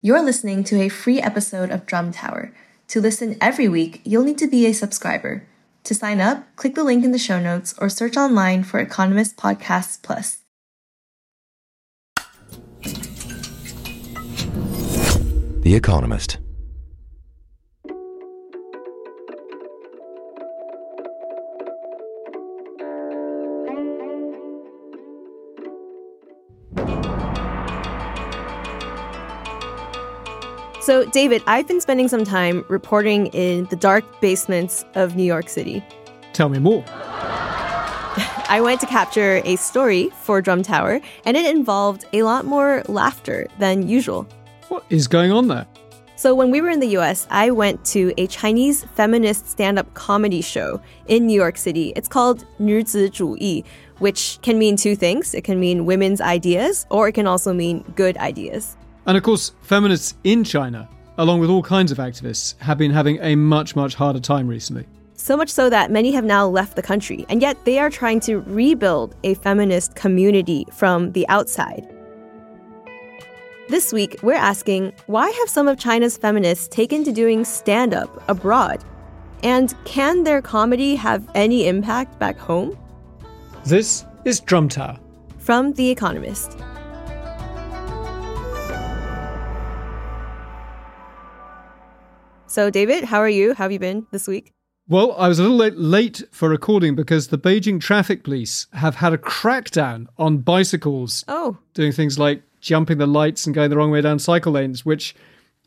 You're listening to a free episode of Drum Tower. To listen every week, you'll need to be a subscriber. To sign up, click the link in the show notes or search online for Economist Podcasts Plus. The Economist. So, David, I've been spending some time reporting in the dark basements of New York City. Tell me more. I went to capture a story for Drum Tower, and it involved a lot more laughter than usual. What is going on there? So, when we were in the US, I went to a Chinese feminist stand up comedy show in New York City. It's called 女子主义, which can mean two things. It can mean women's ideas, or it can also mean good ideas. And of course, feminists in China, along with all kinds of activists, have been having a much, much harder time recently. So much so that many have now left the country, and yet they are trying to rebuild a feminist community from the outside. This week, we're asking why have some of China's feminists taken to doing stand up abroad? And can their comedy have any impact back home? This is Drum Tower. From The Economist. So, David, how are you? How have you been this week? Well, I was a little late, late for recording because the Beijing traffic police have had a crackdown on bicycles. Oh. Doing things like jumping the lights and going the wrong way down cycle lanes, which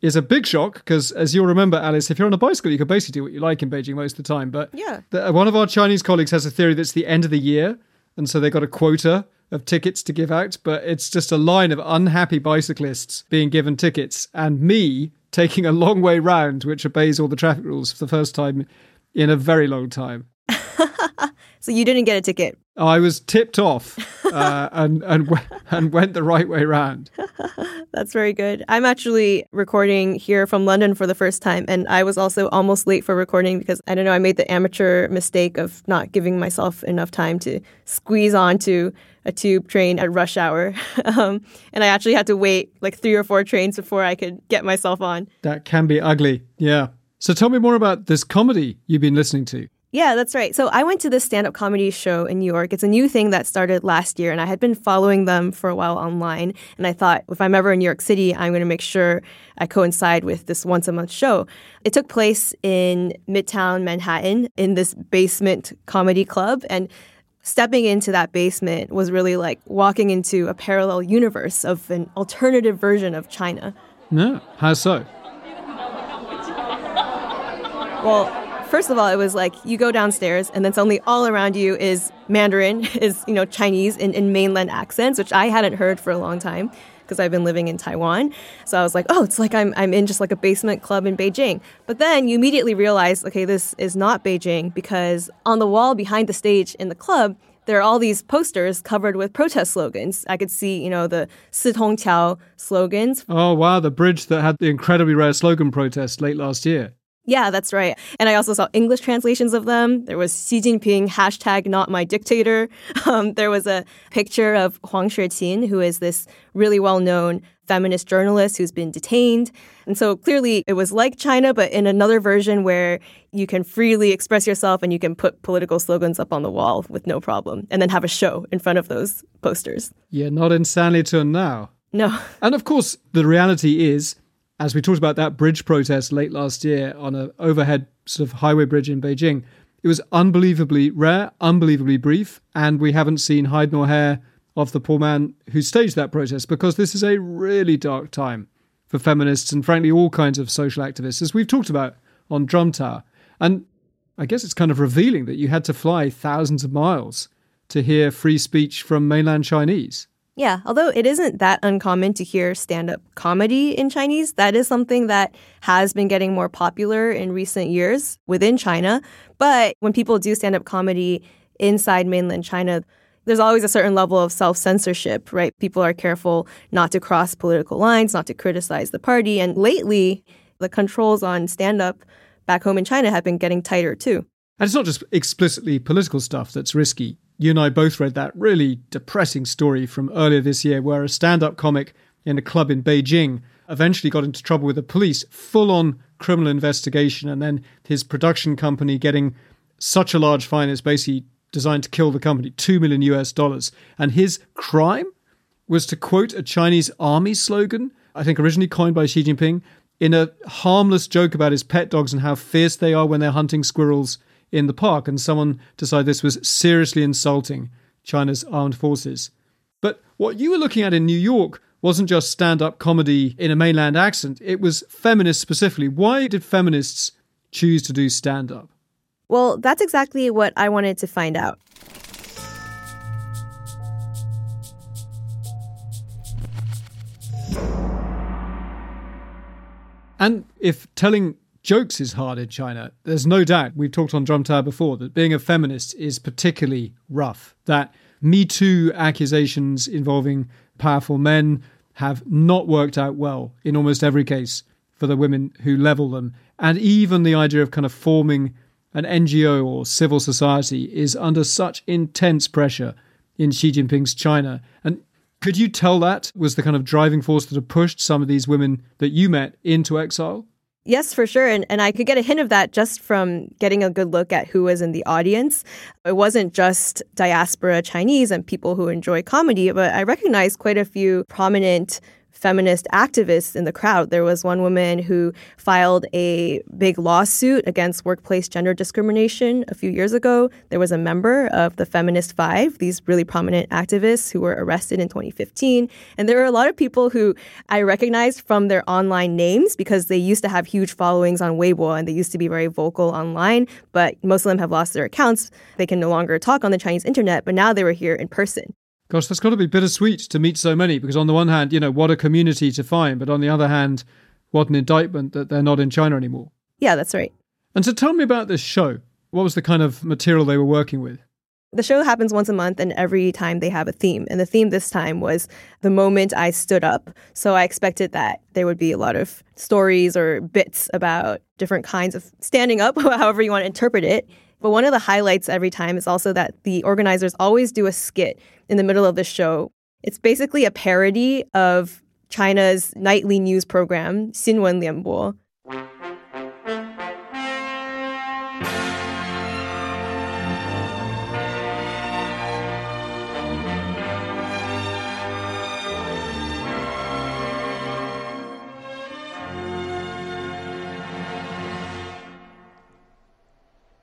is a big shock because, as you'll remember, Alice, if you're on a bicycle, you can basically do what you like in Beijing most of the time. But yeah. the, uh, one of our Chinese colleagues has a theory that's the end of the year, and so they got a quota of tickets to give out, but it's just a line of unhappy bicyclists being given tickets, and me taking a long way round, which obeys all the traffic rules for the first time in a very long time. so you didn't get a ticket. I was tipped off uh, and and and went the right way round. That's very good. I'm actually recording here from London for the first time, and I was also almost late for recording because I don't know. I made the amateur mistake of not giving myself enough time to squeeze onto a tube train at rush hour, um, and I actually had to wait like three or four trains before I could get myself on. That can be ugly. Yeah. So tell me more about this comedy you've been listening to. Yeah, that's right. So I went to this stand up comedy show in New York. It's a new thing that started last year, and I had been following them for a while online. And I thought, if I'm ever in New York City, I'm going to make sure I coincide with this once a month show. It took place in Midtown Manhattan in this basement comedy club. And stepping into that basement was really like walking into a parallel universe of an alternative version of China. No, how so? Well, first of all, it was like you go downstairs and then suddenly all around you is Mandarin, is, you know, Chinese in, in mainland accents, which I hadn't heard for a long time because I've been living in Taiwan. So I was like, oh, it's like I'm, I'm in just like a basement club in Beijing. But then you immediately realize, okay, this is not Beijing because on the wall behind the stage in the club, there are all these posters covered with protest slogans. I could see, you know, the Sitong Sitongqiao slogans. Oh, wow, the bridge that had the incredibly rare slogan protest late last year. Yeah, that's right. And I also saw English translations of them. There was Xi Jinping, hashtag not my dictator. Um, there was a picture of Huang Xueqin, who is this really well known feminist journalist who's been detained. And so clearly it was like China, but in another version where you can freely express yourself and you can put political slogans up on the wall with no problem and then have a show in front of those posters. Yeah, not in Sanlitun now. No. And of course, the reality is as we talked about that bridge protest late last year on an overhead sort of highway bridge in Beijing, it was unbelievably rare, unbelievably brief, and we haven't seen hide nor hair of the poor man who staged that protest because this is a really dark time for feminists and frankly all kinds of social activists, as we've talked about on Drum Tower. And I guess it's kind of revealing that you had to fly thousands of miles to hear free speech from mainland Chinese. Yeah, although it isn't that uncommon to hear stand up comedy in Chinese, that is something that has been getting more popular in recent years within China. But when people do stand up comedy inside mainland China, there's always a certain level of self censorship, right? People are careful not to cross political lines, not to criticize the party. And lately, the controls on stand up back home in China have been getting tighter too. And it's not just explicitly political stuff that's risky you and I both read that really depressing story from earlier this year where a stand up comic in a club in Beijing eventually got into trouble with the police, full on criminal investigation, and then his production company getting such a large fine it's basically designed to kill the company, 2 million US dollars. And his crime was to quote a Chinese army slogan, I think originally coined by Xi Jinping, in a harmless joke about his pet dogs and how fierce they are when they're hunting squirrels in the park. And someone decided this was seriously insulting China's armed forces. But what you were looking at in New York wasn't just stand up comedy in a mainland accent, it was feminists specifically. Why did feminists choose to do stand up? Well, that's exactly what I wanted to find out. And if telling jokes is hard in China, there's no doubt, we've talked on Drum Tower before, that being a feminist is particularly rough. That Me Too accusations involving powerful men have not worked out well in almost every case for the women who level them. And even the idea of kind of forming an NGO or civil society is under such intense pressure in Xi Jinping's China. And could you tell that was the kind of driving force that had pushed some of these women that you met into exile? Yes, for sure. And, and I could get a hint of that just from getting a good look at who was in the audience. It wasn't just diaspora Chinese and people who enjoy comedy, but I recognized quite a few prominent feminist activists in the crowd. There was one woman who filed a big lawsuit against workplace gender discrimination a few years ago. There was a member of the Feminist Five, these really prominent activists who were arrested in 2015. And there were a lot of people who I recognized from their online names because they used to have huge followings on Weibo and they used to be very vocal online. But most of them have lost their accounts. They can no longer talk on the Chinese internet, but now they were here in person. Gosh, that's got to be bittersweet to meet so many because, on the one hand, you know, what a community to find, but on the other hand, what an indictment that they're not in China anymore. Yeah, that's right. And so tell me about this show. What was the kind of material they were working with? The show happens once a month, and every time they have a theme. And the theme this time was the moment I stood up. So I expected that there would be a lot of stories or bits about different kinds of standing up, however you want to interpret it. But one of the highlights every time is also that the organizers always do a skit in the middle of the show. It's basically a parody of China's nightly news program, Xinwen Lianbo.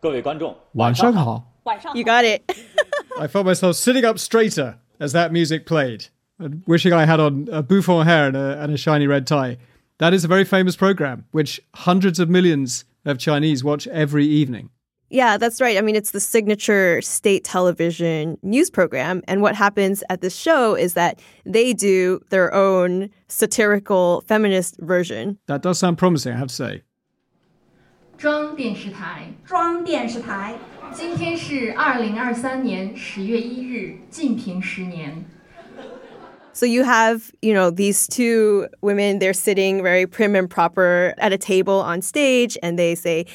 各位观众，晚上好。晚上好 You got it. I felt myself sitting up straighter as that music played, and wishing I had on a bouffant hair and a, and a shiny red tie. That is a very famous program, which hundreds of millions of Chinese watch every evening. Yeah, that's right. I mean, it's the signature state television news program. And what happens at this show is that they do their own satirical feminist version. That does sound promising, I have to say. 装电视台，装电视台，今天是二零二三年十月一日，晋平十年。 So you have, you know, these two women, they're sitting very prim and proper at a table on stage, and they say,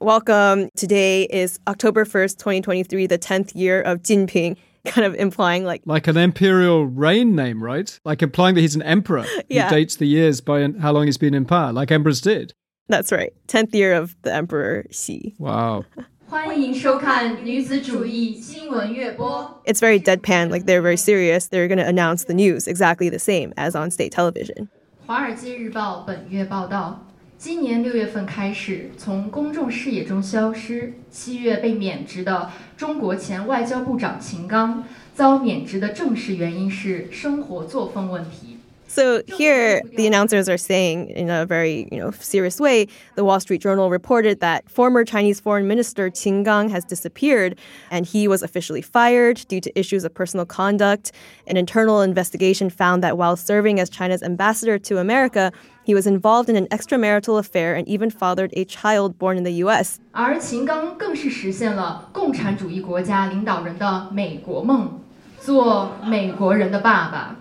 Welcome. Today is October 1st, 2023, the 10th year of Jinping, kind of implying like, Like an imperial reign name, right? Like implying that he's an emperor Yeah. who dates the years by an- how long he's been in power, like emperors did. that's right, 10th year of the Emperor Xi. Wow. 欢迎收看女子主义新闻乐播。 It's very deadpan, like they're very serious. They're going to announce the news exactly the same as on state television. 华尔街日报本月报道，今年六月份开始从公众视野中消失，七月被免职的中国前外交部长秦刚遭免职的正式原因是生活作风问题。 So here, the announcers are saying, in a very you know serious way, the Wall Street Journal reported that former Chinese Foreign Minister Qin Gang has disappeared, and he was officially fired due to issues of personal conduct. An internal investigation found that while serving as China's ambassador to America, he was involved in an extramarital affair and even fathered a child born in the U.S. 而秦刚更是实现了共产主义国家领导人的美国梦，做美国人的爸爸。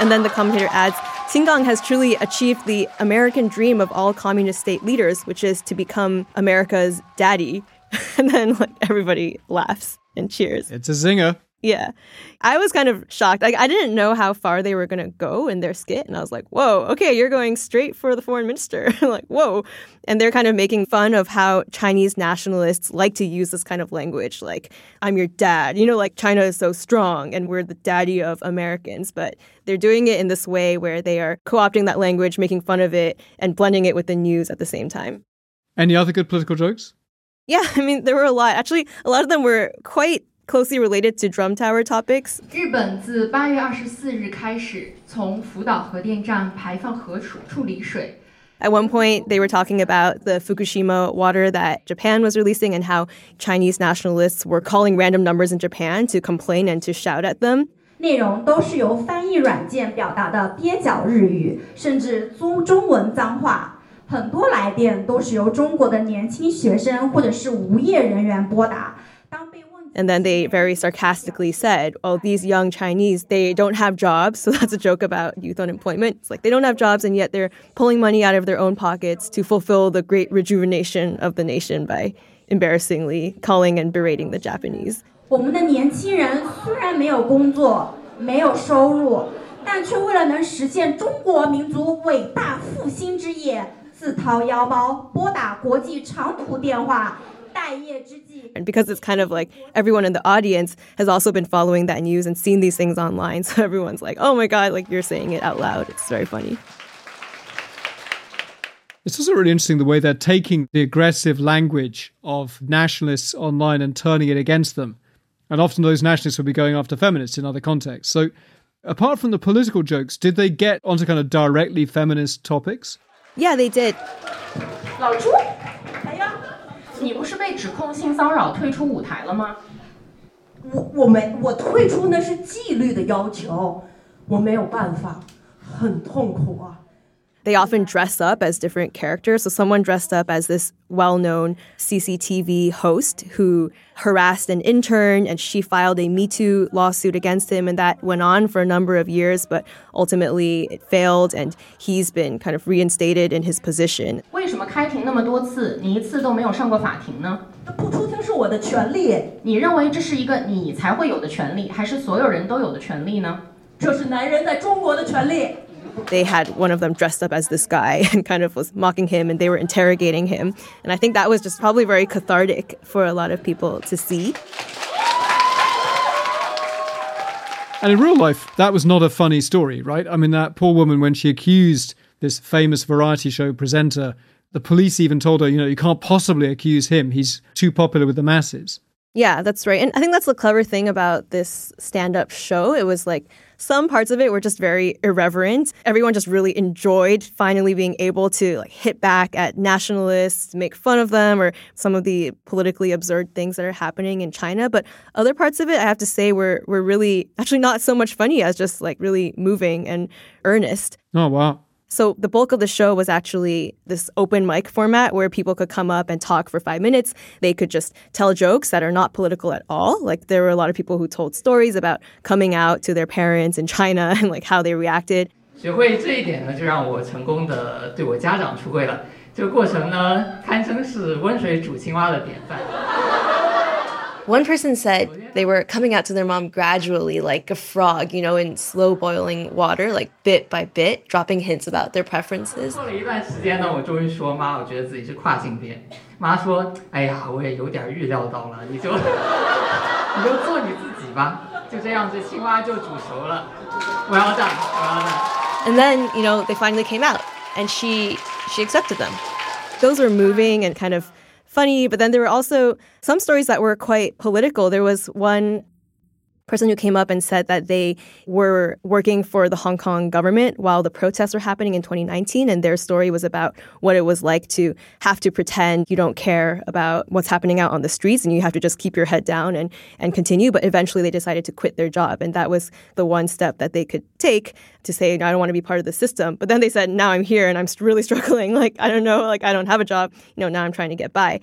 And then the commentator adds, Qin Gang has truly achieved the American dream of all communist state leaders, which is to become America's daddy. And then like everybody laughs and cheers. It's a zinger. Yeah. I was kind of shocked. Like I didn't know how far they were gonna go in their skit. And I was like, whoa, okay, you're going straight for the foreign minister. like, whoa. And they're kind of making fun of how Chinese nationalists like to use this kind of language, like, I'm your dad. You know, like China is so strong and we're the daddy of Americans. But they're doing it in this way where they are co-opting that language, making fun of it, and blending it with the news at the same time. Any other good political jokes? Yeah, I mean, there were a lot. Actually, a lot of them were quite closely related to drum tower topics. 日本自八月二十四日开始，从福岛核电站排放核处处理水。 At one point, they were talking about the Fukushima water that Japan was releasing and how Chinese nationalists were calling random numbers in Japan to complain and to shout at them. 内容都是由翻译软件表达的蹩脚日语，甚至中中文脏话。很多来电都是由中国的年轻学生或者是无业人员拨打。 当被问 And then they very sarcastically said, "Oh, these young Chinese, they don't have jobs." So that's a joke about youth unemployment. It's like they don't have jobs and yet they're pulling money out of their own pockets to fulfill the great rejuvenation of the nation by embarrassingly calling and berating the Japanese. 我们的年轻人虽然没有工作、没有收入，但却为了能实现中国民族伟大复兴之业，自掏腰包拨打国际长途电话。 and because it's kind of like everyone in the audience has also been following that news and seen these things online, so everyone's like, oh my God, like you're saying it out loud. It's very funny. It's also really interesting the way they're taking the aggressive language of nationalists online and turning it against them. And often those nationalists will be going after feminists in other contexts. So, apart from the political jokes, did they get onto kind of directly feminist topics? Yeah, they did. 你不是被指控性骚扰退出舞台了吗？我我没我退出那是纪律的要求，我没有办法，很痛苦啊。They often dress up as different characters. So, someone dressed up as this well known CCTV host who harassed an intern, and she filed a Me Too lawsuit against him. And that went on for a number of years, but ultimately it failed, and he's been kind of reinstated in his position. 为什么开庭那么多次，你一次都没有上过法庭呢？那不出庭是我的权利，你认为这是一个你才会有的权利，还是所有人都有的权利呢？这是男人在中国的权利。 They had one of them dressed up as this guy and kind of was mocking him and they were interrogating him. And I think that was just probably very cathartic for a lot of people to see. And in real life, that was not a funny story, right? I mean, that poor woman, when she accused this famous variety show presenter, the police even told her, you know, you can't possibly accuse him. He's too popular with the masses. Yeah, that's right. And I think that's the clever thing about this stand up show. It was like some parts of it were just very irreverent. Everyone just really enjoyed finally being able to like hit back at nationalists, make fun of them, or some of the politically absurd things that are happening in China. But other parts of it, I have to say, were were really actually not so much funny as just like really moving and earnest. Oh, wow. So the bulk of the show was actually this open mic format where people could come up and talk for five minutes. They could just tell jokes that are not political at all. Like there were a lot of people who told stories about coming out to their parents in China and like how they reacted. 学会这一点呢，就让我成功的对我家长出柜了。这个过程呢，堪称是温水煮青蛙的典范。 One person said they were coming out to their mom gradually, like a frog, you know, in slow boiling water, like bit by bit, dropping hints about their preferences. 过了一段时间呢，我终于说妈，我觉得自己是跨性别。妈说，哎呀，我也有点预料到了，你就你就做你自己吧。就这样，这青蛙就煮熟了。Well done, well done. And then, you know, they finally came out and she she accepted them. Those were moving and kind of funny, but then there were also some stories that were quite political. There was one person who came up and said that they were working for the Hong Kong government while the protests were happening in 2019 and their story was about what it was like to have to pretend you don't care about what's happening out on the streets and you have to just keep your head down and and continue. But eventually they decided to quit their job and that was the one step that they could take to say I don't want to be part of the system. But then they said now I'm here and I'm really struggling. Like I don't know. Like I don't have a job. You know now I'm trying to get by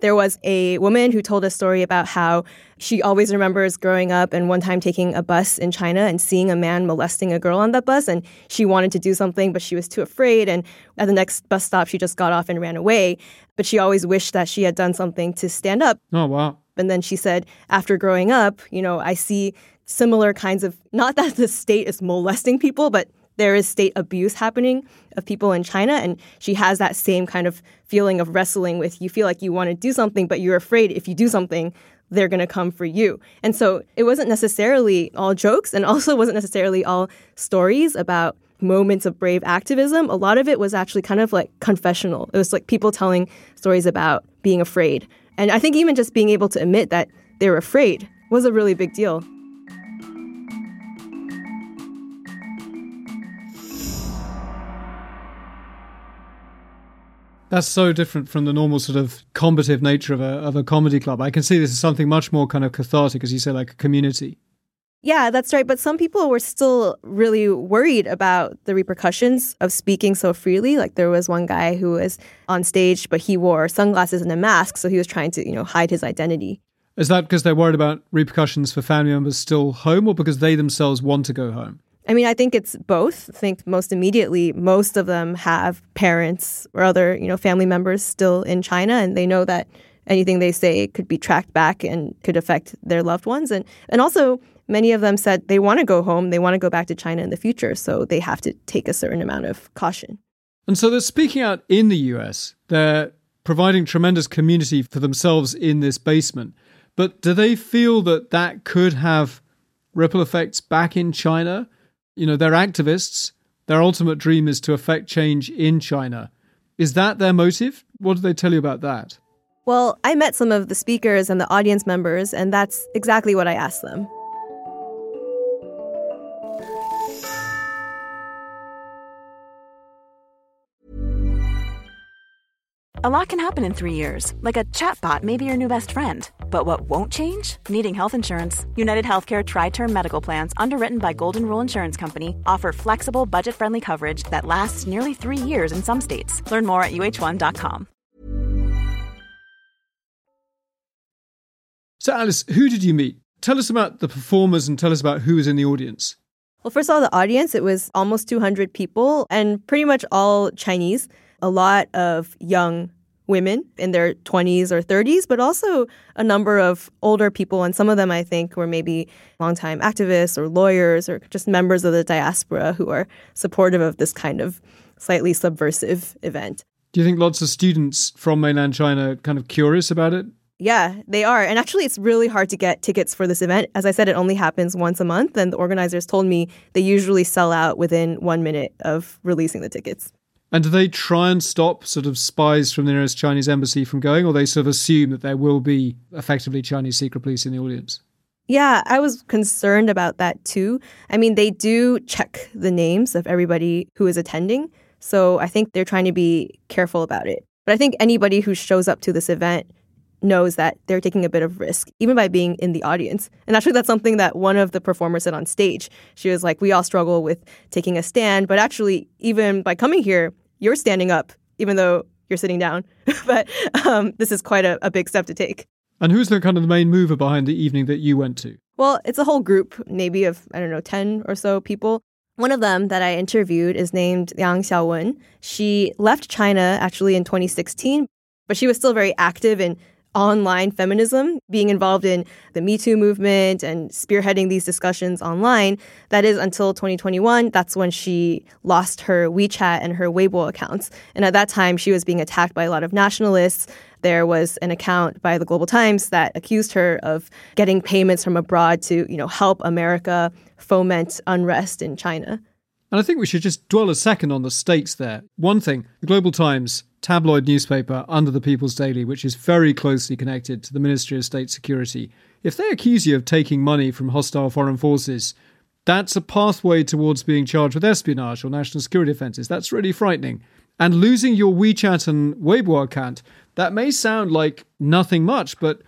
there was a woman who told a story about how she always remembers growing up and one time taking a bus in China and seeing a man molesting a girl on that bus. And she wanted to do something, but she was too afraid. And at the next bus stop, she just got off and ran away. But she always wished that she had done something to stand up. Oh, wow. And then she said, after growing up, you know, I see similar kinds of, not that the state is molesting people, but there is state abuse happening of people in China. And she has that same kind of feeling of wrestling with you feel like you want to do something, but you're afraid if you do something, they're going to come for you. And so it wasn't necessarily all jokes and also wasn't necessarily all stories about moments of brave activism. A lot of it was actually kind of like confessional. It was like people telling stories about being afraid. And I think even just being able to admit that they were afraid was a really big deal. That's so different from the normal sort of combative nature of a of a comedy club. I can see this as something much more kind of cathartic, as you say, like a community. Yeah, that's right. But some people were still really worried about the repercussions of speaking so freely. Like there was one guy who was on stage, but he wore sunglasses and a mask, so he was trying to, you know, hide his identity. Is that because they're worried about repercussions for family members still home, or because they themselves want to go home? I mean, I think it's both. I think most immediately, most of them have parents or other, you know, family members still in China, and they know that anything they say could be tracked back and could affect their loved ones. And and also, many of them said they want to go home, they want to go back to China in the future, so they have to take a certain amount of caution. And so they're speaking out in the US. They're providing tremendous community for themselves in this basement. But do they feel that that could have ripple effects back in China? You know, they're activists. Their ultimate dream is to affect change in China. Is that their motive? What do they tell you about that? Well, I met some of the speakers and the audience members, and that's exactly what I asked them. A lot can happen in three years, like a chatbot may be your new best friend. But what won't change? Needing health insurance. United Healthcare Tri Term Medical Plans, underwritten by Golden Rule Insurance Company, offer flexible, budget friendly coverage that lasts nearly three years in some states. Learn more at uh1.com. So, Alice, who did you meet? Tell us about the performers and tell us about who was in the audience. Well, first of all, the audience, it was almost 200 people and pretty much all Chinese. A lot of young women in their 20s or 30s, but also a number of older people. And some of them, I think, were maybe longtime activists or lawyers or just members of the diaspora who are supportive of this kind of slightly subversive event. Do you think lots of students from mainland China are kind of curious about it? Yeah, they are. And actually, it's really hard to get tickets for this event. As I said, it only happens once a month. And the organizers told me they usually sell out within one minute of releasing the tickets. And do they try and stop sort of spies from the nearest Chinese embassy from going, or they sort of assume that there will be effectively Chinese secret police in the audience? Yeah, I was concerned about that too. I mean, they do check the names of everybody who is attending. So I think they're trying to be careful about it. But I think anybody who shows up to this event knows that they're taking a bit of risk, even by being in the audience. And actually, that's something that one of the performers said on stage. She was like, We all struggle with taking a stand, but actually, even by coming here, you're standing up, even though you're sitting down. but um, this is quite a, a big step to take. And who's the kind of the main mover behind the evening that you went to? Well, it's a whole group, maybe of, I don't know, 10 or so people. One of them that I interviewed is named Yang Xiaowen. She left China actually in 2016, but she was still very active in online feminism, being involved in the Me Too movement and spearheading these discussions online. That is until 2021. That's when she lost her WeChat and her Weibo accounts. And at that time, she was being attacked by a lot of nationalists. There was an account by the Global Times that accused her of getting payments from abroad to, you know, help America foment unrest in China. And I think we should just dwell a second on the stakes there. One thing, the Global Times tabloid newspaper under the People's Daily, which is very closely connected to the Ministry of State Security, if they accuse you of taking money from hostile foreign forces, that's a pathway towards being charged with espionage or national security offences. That's really frightening. And losing your WeChat and Weibo account, that may sound like nothing much, but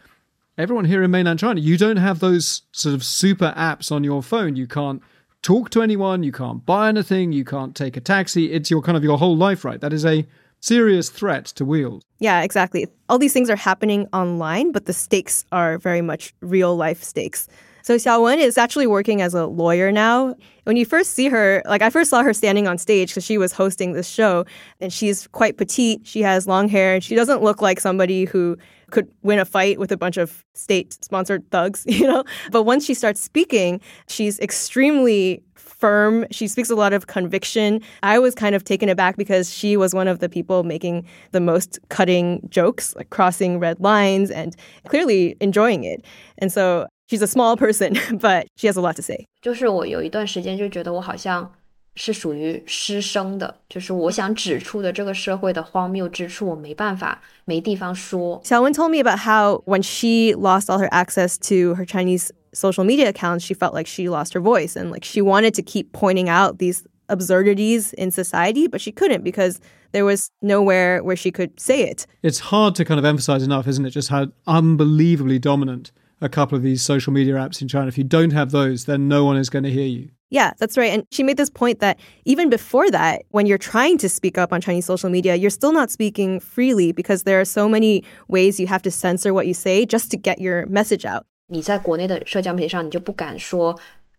everyone here in mainland China, you don't have those sort of super apps on your phone. You can't talk to anyone, you can't buy anything, you can't take a taxi. It's your kind of your whole life, right? That is a serious threat to wield. Yeah, exactly. All these things are happening online, but the stakes are very much real life stakes. So Xiaowen is actually working as a lawyer now. When you first see her, like I first saw her standing on stage because she was hosting this show, and she's quite petite. She has long hair, and she doesn't look like somebody who could win a fight with a bunch of state sponsored thugs, you know? But once she starts speaking, she's extremely firm. She speaks a lot of conviction. I was kind of taken aback because she was one of the people making the most cutting jokes, like crossing red lines and clearly enjoying it. And so she's a small person, but she has a lot to say. 就是我有一段时间就觉得我好像 是属于失声的，就是我想指出的这个社会的荒谬之处，我没办法，没地方说。Xiaowen told me about how when she lost all her access to her Chinese social media accounts, she felt like she lost her voice and like she wanted to keep pointing out these absurdities in society, but she couldn't because there was nowhere where she could say it. It's hard to kind of emphasize enough, isn't it? Just how unbelievably dominant a couple of these social media apps in China. If you don't have those, then no one is going to hear you. Yeah, that's right. And she made this point that even before that, when you're trying to speak up on Chinese social media, you're still not speaking freely because there are so many ways you have to censor what you say just to get your message out. 你在国内的社交媒体上，你就不敢说，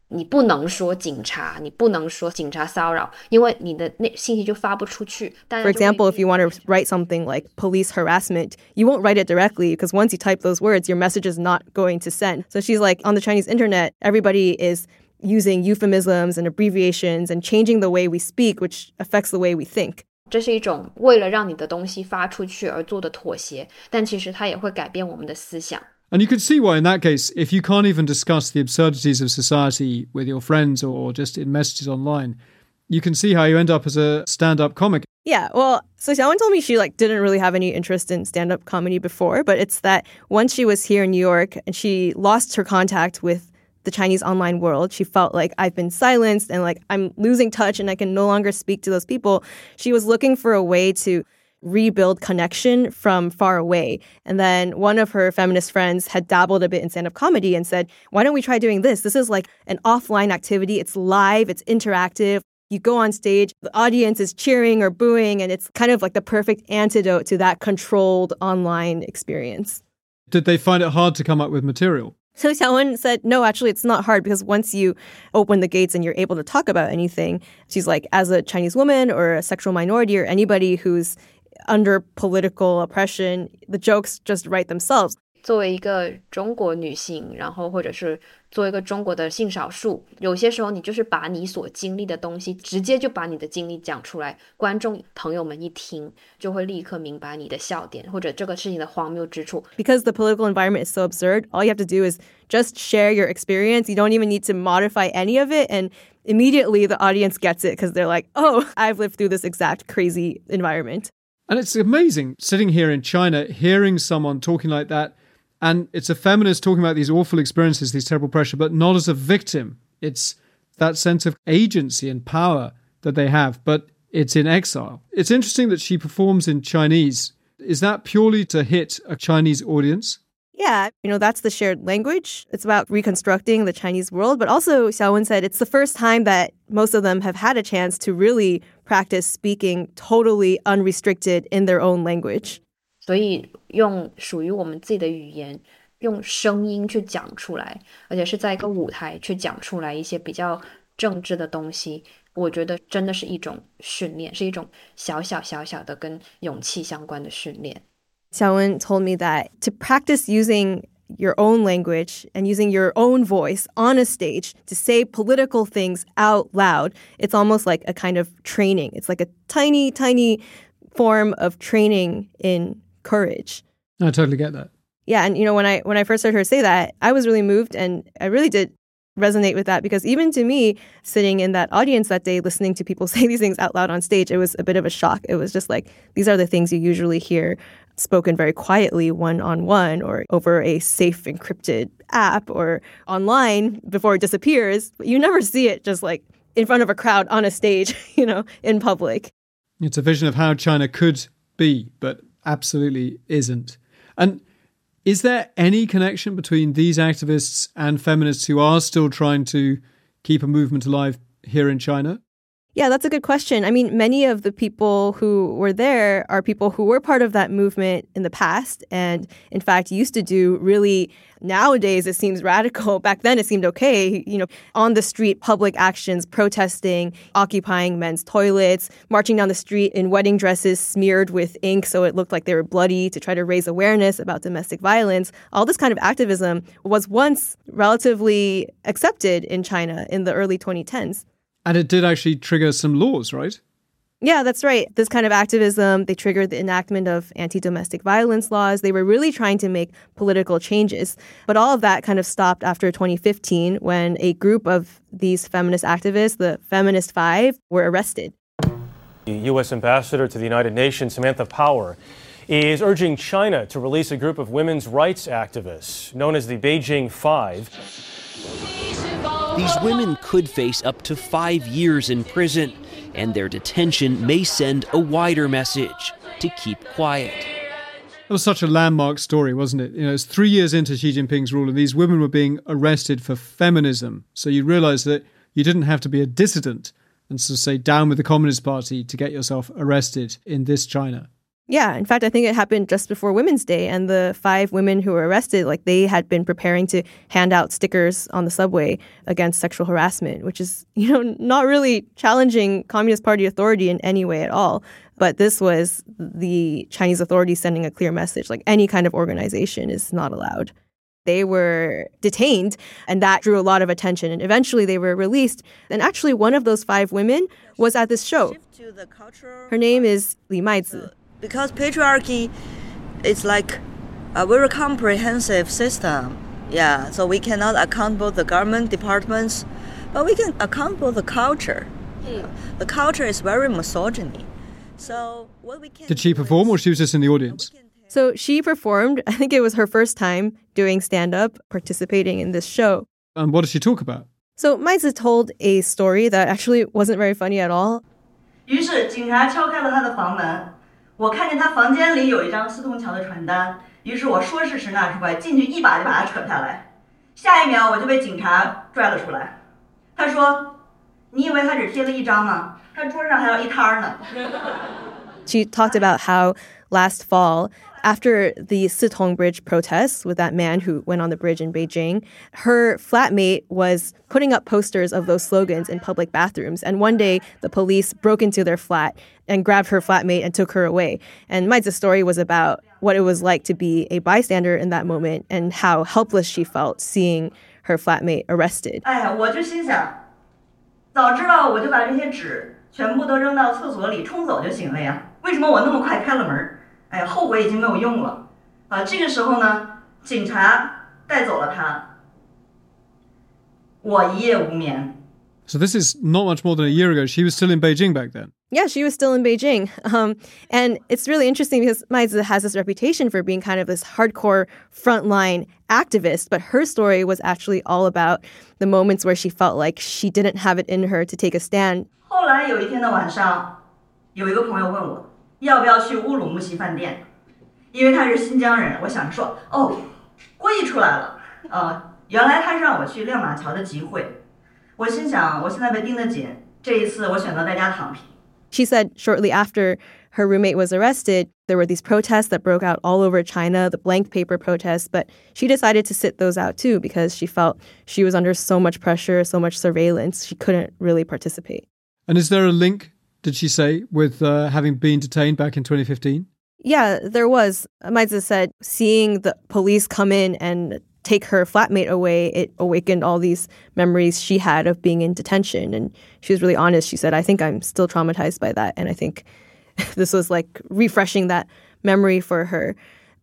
你不能说警察，你不能说警察骚扰，因为你的那信息就发不出去。For example, if you want to write something like police harassment, you won't write it directly because once you type those words, your message is not going to send. So she's like, on the Chinese internet, everybody is using euphemisms and abbreviations and changing the way we speak, which affects the way we think. 这是一种为了让你的东西发出去而做的妥协，但其实它也会改变我们的思想。 And you could see why, in that case, if you can't even discuss the absurdities of society with your friends or just in messages online, you can see how you end up as a stand-up comic. Yeah, well, so Xiaowen told me she like didn't really have any interest in stand-up comedy before, but it's that once she was here in New York and she lost her contact with the Chinese online world. She felt like I've been silenced and like I'm losing touch and I can no longer speak to those people. She was looking for a way to rebuild connection from far away. And then one of her feminist friends had dabbled a bit in stand up comedy and said, Why don't we try doing this? This is like an offline activity. It's live, it's interactive. You go on stage, the audience is cheering or booing, and it's kind of like the perfect antidote to that controlled online experience. Did they find it hard to come up with material? So Xiaowen said, no, actually, it's not hard because once you open the gates and you're able to talk about anything, she's like, as a Chinese woman or a sexual minority or anybody who's under political oppression, the jokes just write themselves. 作为一个中国女性，然后或者是作为一个中国的性少数，有些时候你就是把你所经历的东西，直接就把你的经历讲出来，观众朋友们一听，就会立刻明白你的笑点或者这个事情的荒谬之处。Because the political environment is so absurd, all you have to do is just share your experience. You don't even need to modify any of it, and immediately the audience gets it because they're like, "Oh, I've lived through this exact crazy environment." And it's amazing sitting here in China, hearing someone talking like that and it's a feminist talking about these awful experiences, these terrible pressure, but not as a victim. It's that sense of agency and power that they have, but it's in exile. It's interesting that she performs in Chinese. Is that purely to hit a Chinese audience? Yeah, you know, that's the shared language. It's about reconstructing the Chinese world. But also, Xiaowen said it's the first time that most of them have had a chance to really practice speaking totally unrestricted in their own language. 所以用属于我们自己的语言，用声音去讲出来，而且是在一个舞台去讲出来一些比较政治的东西，我觉得真的是一种训练，是一种小小小小的跟勇气相关的训练。 Xiaowen told me that to practice using your own language and using your own voice on a stage to say political things out loud, it's almost like a kind of training. It's like a tiny, tiny form of training in courage. I totally get that. Yeah, and you know when I when I first heard her say that, I was really moved and I really did resonate with that because even to me sitting in that audience that day listening to people say these things out loud on stage, it was a bit of a shock. It was just like these are the things you usually hear spoken very quietly one on one or over a safe encrypted app or online before it disappears. You never see it just like in front of a crowd on a stage, you know, in public. It's a vision of how China could be, but absolutely isn't. And is there any connection between these activists and feminists who are still trying to keep a movement alive here in China? Yeah, that's a good question. I mean, many of the people who were there are people who were part of that movement in the past and, in fact, used to do really nowadays it seems radical. Back then it seemed okay, you know, on the street, public actions, protesting, occupying men's toilets, marching down the street in wedding dresses smeared with ink so it looked like they were bloody to try to raise awareness about domestic violence. All this kind of activism was once relatively accepted in China in the early 2010s. And it did actually trigger some laws, right? Yeah, that's right. This kind of activism, they triggered the enactment of anti domestic violence laws. They were really trying to make political changes. But all of that kind of stopped after 2015 when a group of these feminist activists, the Feminist Five, were arrested. The U.S. Ambassador to the United Nations, Samantha Power, is urging China to release a group of women's rights activists known as the Beijing Five. These women could face up to five years in prison, and their detention may send a wider message to keep quiet. It was such a landmark story, wasn't it? You know, it's three years into Xi Jinping's rule, and these women were being arrested for feminism. So you realize that you didn't have to be a dissident and so say down with the Communist Party to get yourself arrested in this China. Yeah, in fact, I think it happened just before Women's Day, and the five women who were arrested, like they had been preparing to hand out stickers on the subway against sexual harassment, which is, you know, not really challenging Communist Party authority in any way at all. But this was the Chinese authorities sending a clear message, like any kind of organization is not allowed. They were detained, and that drew a lot of attention. And eventually, they were released. And actually, one of those five women was at this show. Her name is Li Maizi because patriarchy is like a very comprehensive system. Yeah, so we cannot account for the government departments, but we can account for the culture. Mm. The culture is very misogyny. So what we can Did she perform or she was just in the audience? So she performed, I think it was her first time doing stand up, participating in this show. And what did she talk about? So Maizi told a story that actually wasn't very funny at all. 于是警察敲开了他的房门，我看见他房间里有一张四通桥的传单，于是我说时迟那时快，进去一把就把他扯下来。下一秒我就被警察拽了出来。他说：“你以为他只贴了一张吗？他桌上还有一摊儿呢。” She talked about how last fall after the Sitong Bridge protests with that man who went on the bridge in Beijing, her flatmate was putting up posters of those slogans in public bathrooms. And one day, the police broke into their flat and grabbed her flatmate and took her away. And Maizi's story was about what it was like to be a bystander in that moment and how helpless she felt seeing her flatmate arrested. 哎呀，我就心想，早知道我就把这些纸全部都扔到厕所里冲走就行了呀。为什么我那么快开了门？ 哎，后悔已经没有用了。啊，这个时候呢，警察带走了他，我一夜无眠。So this is not much more than a year ago. She was still in Beijing back then. Yeah, she was still in Beijing. Um, and it's really interesting because Maizi has this reputation for being kind of this hardcore frontline activist, but her story was actually all about the moments where she felt like she didn't have it in her to take a stand. 后来有一天的晚上，有一个朋友问我 要不要去乌鲁木齐饭店，因为他是新疆人。我想说，哦，郭毅出来了，呃，原来他是让我去亮马桥的集会。我心想，我现在被盯得紧，这一次我选择在家躺平。She said shortly after her roommate was arrested, there were these protests that broke out all over China, the blank paper protests, but she decided to sit those out too because she felt she was under so much pressure, so much surveillance, she couldn't really participate. And is there a link, did she say, with uh, having been detained back in 2015? Yeah, there was. Maizi said seeing the police come in and take her flatmate away, it awakened all these memories she had of being in detention. And she was really honest. She said, I think I'm still traumatized by that. And I think this was like refreshing that memory for her.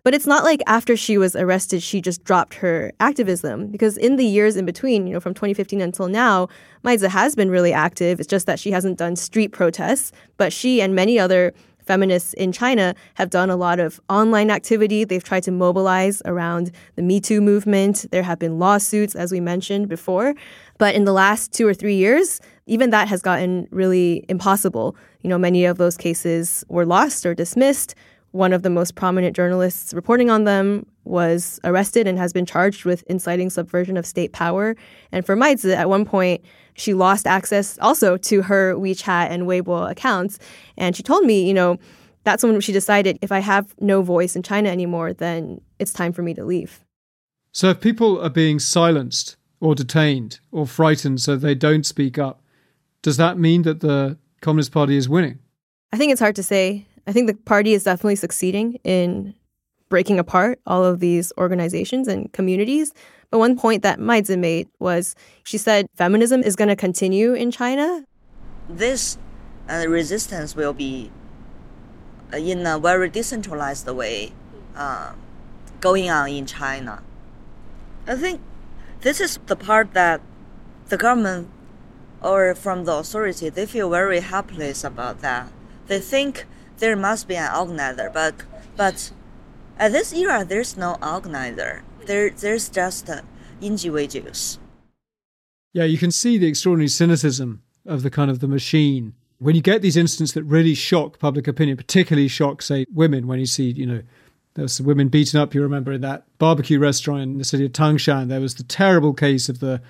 But it's not like after she was arrested, she just dropped her activism. Because in the years in between, you know, from 2015 until now, Maizi has been really active. It's just that she hasn't done street protests. But she and many other feminists in China have done a lot of online activity. They've tried to mobilize around the Me Too movement. There have been lawsuits, as we mentioned before. But in the last two or three years, even that has gotten really impossible. You know, many of those cases were lost or dismissed. One of the most prominent journalists reporting on them was arrested and has been charged with inciting subversion of state power. And for Maizi, at one point, she lost access also to her WeChat and Weibo accounts. And she told me, you know, that's when she decided if I have no voice in China anymore, then it's time for me to leave. So if people are being silenced or detained or frightened so they don't speak up, does that mean that the Communist Party is winning? I think it's hard to say. I think the party is definitely succeeding in breaking apart all of these organizations and communities. But one point that Maizi made was she said feminism is going to continue in China. This uh, resistance will be uh, in a very decentralized way uh, going on in China. I think this is the part that the government or from the authority they feel very helpless about that. They think there must be an organizer, but but at this era there's no organizer. There there's just individuals. Yeah, you can see the extraordinary cynicism of the kind of the machine when you get these incidents that really shock public opinion, particularly shock, say, women, when you see, you know, there was some women beaten up, you remember, in that barbecue restaurant in the city of Tangshan. There was the terrible case of the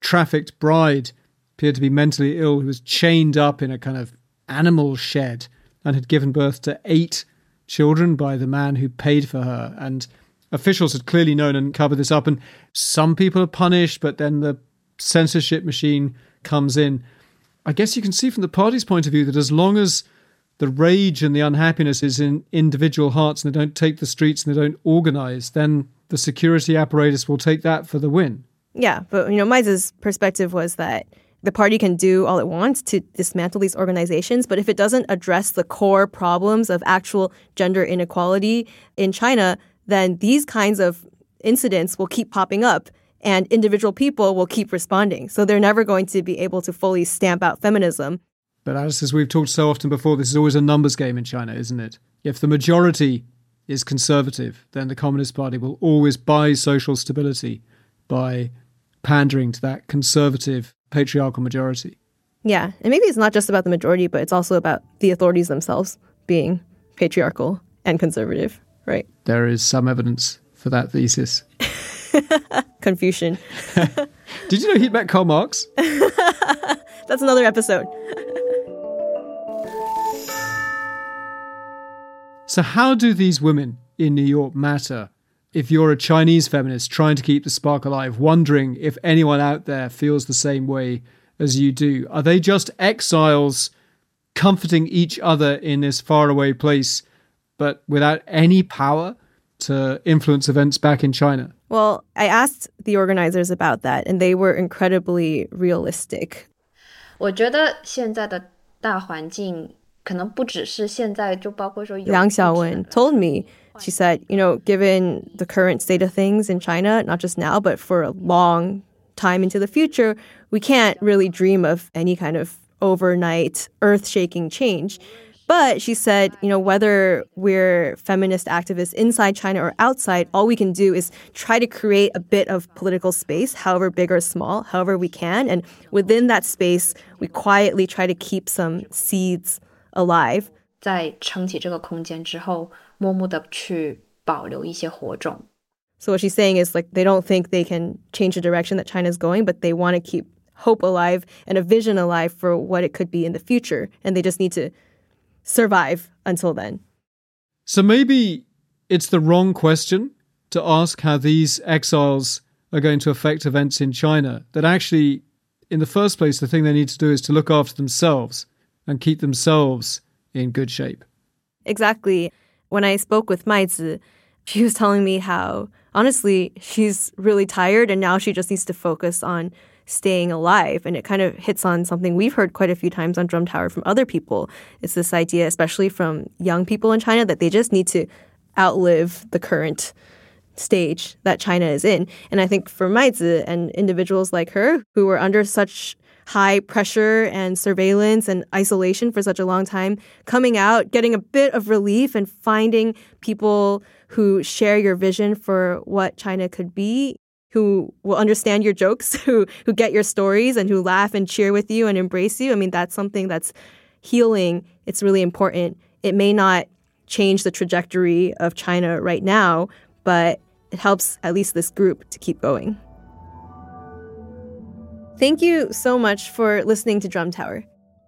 trafficked bride, appeared to be mentally ill, who was chained up in a kind of animal shed and had given birth to eight children by the man who paid for her. And officials had clearly known and covered this up. And some people are punished, but then the censorship machine comes in. I guess you can see from the party's point of view that as long as the rage and the unhappiness is in individual hearts and they don't take the streets and they don't organize, then the security apparatus will take that for the win. Yeah, but you know, Maizi's perspective was that the party can do all it wants to dismantle these organizations, but if it doesn't address the core problems of actual gender inequality in China, then these kinds of incidents will keep popping up and individual people will keep responding. So they're never going to be able to fully stamp out feminism. But as we've talked so often before, this is always a numbers game in China, isn't it? If the majority is conservative, then the Communist Party will always buy social stability by pandering to that conservative patriarchal majority. Yeah, and maybe it's not just about the majority, but it's also about the authorities themselves being patriarchal and conservative, right? There is some evidence for that thesis. Confucian. Did you know he'd met Karl Marx? That's another episode. so, how do these women in New York matter? If you're a Chinese feminist trying to keep the spark alive, wondering if anyone out there feels the same way as you do, are they just exiles comforting each other in this faraway place, but without any power to influence events back in China? Well, I asked the organizers about that, and they were incredibly realistic. 我觉得现在的大环境可能不只是现在，就包括说 Yang Xiaowen told me, she said, you know, given the current state of things in China, not just now, but for a long time into the future, we can't really dream of any kind of overnight earth shaking change. But she said, you know, whether we're feminist activists inside China or outside, all we can do is try to create a bit of political space, however big or small, however we can. And within that space, we quietly try to keep some seeds alive. 在撑起这个空间之后， 默默的去保留一些火种。 So what she's saying is like they don't think they can change the direction that China's going, but they want to keep hope alive and a vision alive for what it could be in the future. And they just need to survive until then. So maybe it's the wrong question to ask how these exiles are going to affect events in China. That actually, in the first place, the thing they need to do is to look after themselves and keep themselves in good shape. Exactly. When I spoke with Maizi, she was telling me how, honestly, she's really tired and now she just needs to focus on staying alive. And it kind of hits on something we've heard quite a few times on Drum Tower from other people. It's this idea, especially from young people in China, that they just need to outlive the current stage that China is in. And I think for Maizi and individuals like her who were under such high pressure and surveillance and isolation for such a long time, coming out, getting a bit of relief and finding people who share your vision for what China could be who will understand your jokes, who who get your stories and who laugh and cheer with you and embrace you. I mean, that's something that's healing. It's really important. It may not change the trajectory of China right now, but it helps at least this group to keep going. Thank you so much for listening to Drum Tower.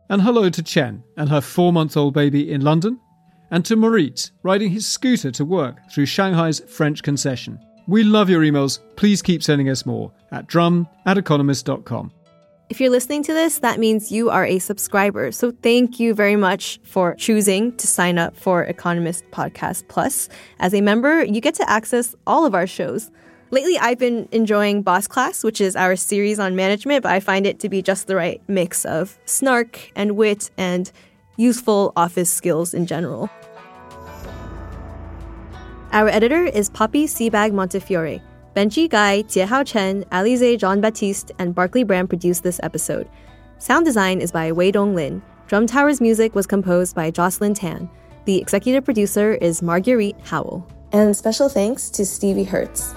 And hello to Chen and her four month old baby in London, and to Moritz riding his scooter to work through Shanghai's French concession. We love your emails. Please keep sending us more at drum at economist.com. If you're listening to this, that means you are a subscriber. So thank you very much for choosing to sign up for Economist Podcast Plus. As a member, you get to access all of our shows. Lately, I've been enjoying Boss Class, which is our series on management, but I find it to be just the right mix of snark and wit and useful office skills in general. Our editor is Poppy Sebag Montefiore. Benji Guy, Jiehao Chen, Alize Jean Baptiste, and Barclay Bram produced this episode. Sound design is by Wei Dong Lin. Drum Tower's music was composed by Jocelyn Tan. The executive producer is Marguerite Howell. And special thanks to Stevie Hertz.